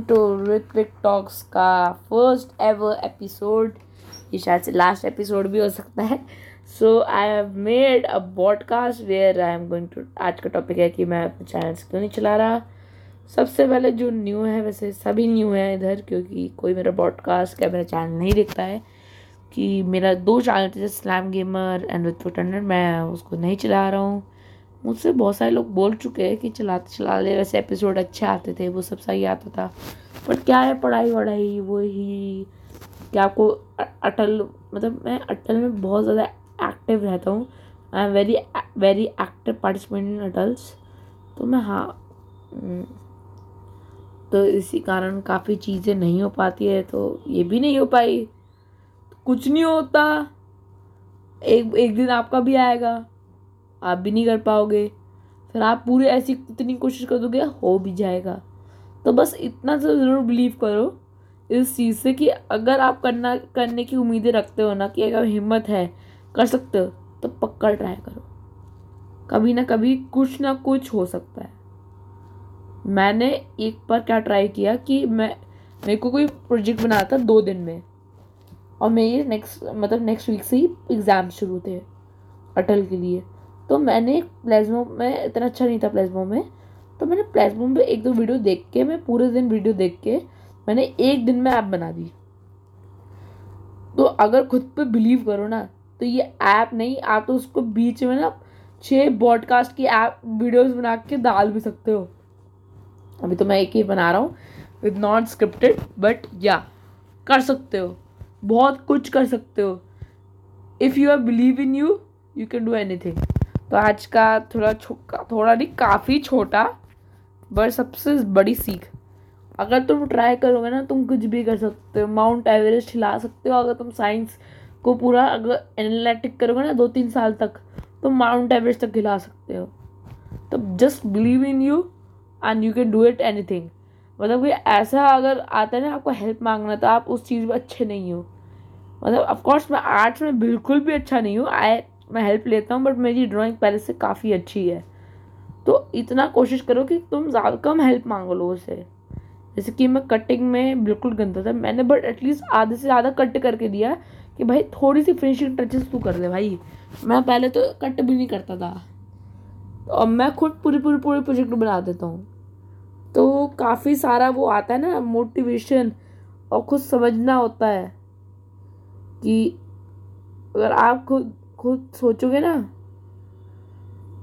To Ritvik talks का first ever episode ये शायद से लास्ट एपिसोड भी हो सकता है. So I have made a podcast where I am going to आज का टॉपिक है कि मैं अपने चैनल क्यों नहीं चला रहा? सबसे पहले जो न्यू है, वैसे सभी न्यू है इधर, क्योंकि कोई मेरा पॉडकास्ट क्या मेरा चैनल नहीं देखता है, कि मेरा दो चैनल थे slam gamer and with Tandon मैं उसको नहीं चला रहा हूँ. मुझसे बहुत सारे लोग बोल चुके हैं कि चलाते चला ले वैसे एपिसोड अच्छे आते थे वो सब सही आता था। बट क्या है पढ़ाई वढ़ाई वो ही क्या आपको अटल मतलब मैं अटल में बहुत ज़्यादा एक्टिव रहता हूँ। I am very very active participant in Atal's तो मैं हाँ हम्म, तो इसी कारण काफ़ी चीज़ें नहीं हो पाती है तो ये भी नहीं हो पाई। कुछ नहीं होता। एक एक दिन आपका भी आएगा। आप भी नहीं कर पाओगे। फिर आप पूरी ऐसी इतनी कोशिश कर दोगे हो भी जाएगा। तो बस इतना तो ज़रूर बिलीव करो इस चीज़ से कि अगर आप करना, करने की उम्मीदें रखते हो ना कि अगर हिम्मत है, कर सकते हो तो पक्का ट्राई करो। कभी ना कभी कुछ ना कुछ हो सकता है। मैंने एक बार क्या ट्राई किया कि मैं, मेरे को कोई प्रोजेक्ट बनाया था दो दिन में और मेरे नेक्स्ट मतलब नेक्स्ट वीक से ही एग्ज़ाम शुरू थे, अटल के लिए। तो मैंने प्लेजमो में, इतना अच्छा नहीं था प्लेजमो में तो मैंने प्लेजमो में एक दो वीडियो देख के, मैं पूरे दिन वीडियो देख के, मैंने एक दिन में ऐप बना दी। तो अगर खुद पे बिलीव करो ना तो ये ऐप नहीं, आप तो उसको बीच में ना छः ब्रॉडकास्ट की ऐप, वीडियोस बना के डाल भी सकते हो। अभी तो मैं एक ही बना रहा हूँ विद नॉट स्क्रिप्टेड बट या कर सकते हो। बहुत कुछ कर सकते हो। If you are believe in you you can do anything तो आज का थोड़ा थोड़ा नहीं, काफ़ी छोटा बट सबसे बड़ी सीख। अगर तुम ट्राई करोगे ना, तुम कुछ भी कर सकते हो। माउंट एवरेस्ट हिला सकते हो अगर तुम साइंस को पूरा अगर एनालिटिक करोगे ना दो तीन साल तक तो माउंट एवरेस्ट तक हिला सकते हो। तो just believe in you and you can do it anything मतलब कि ऐसा अगर आता है ना, आपको हेल्प मांगना तो आप उस चीज़ में अच्छे नहीं हो। मतलब ऑफकोर्स मैं आर्ट्स में बिल्कुल भी अच्छा नहीं हूँ। आई मैं हेल्प लेता हूँ बट मेरी ड्राइंग पहले से काफ़ी अच्छी है। तो इतना कोशिश करो कि तुम ज़्यादा कम हेल्प मांगो लोगों से। जैसे कि मैं कटिंग में बिल्कुल गंदा था। मैंने बट एटलीस्ट आधे से ज़्यादा कट करके दिया कि भाई थोड़ी सी फिनिशिंग टचेस तू कर दे भाई। मैं पहले तो कट भी नहीं करता था। और मैं खुद पूरी पूरी पूरी प्रोजेक्ट बना देता हूँ। तो काफ़ी सारा वो आता है ना मोटिवेशन और खुद समझना होता है कि अगर आप खुद खुद सोचोगे ना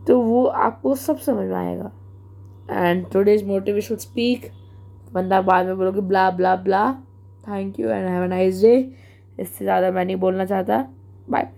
तो वो आपको सब समझ में आएगा। एंड टुडेज मोटिवेशनल स्पीक बंदा बाद में बोलोगे blah blah blah thank you and have a nice day इससे ज़्यादा मैं नहीं बोलना चाहता। बाय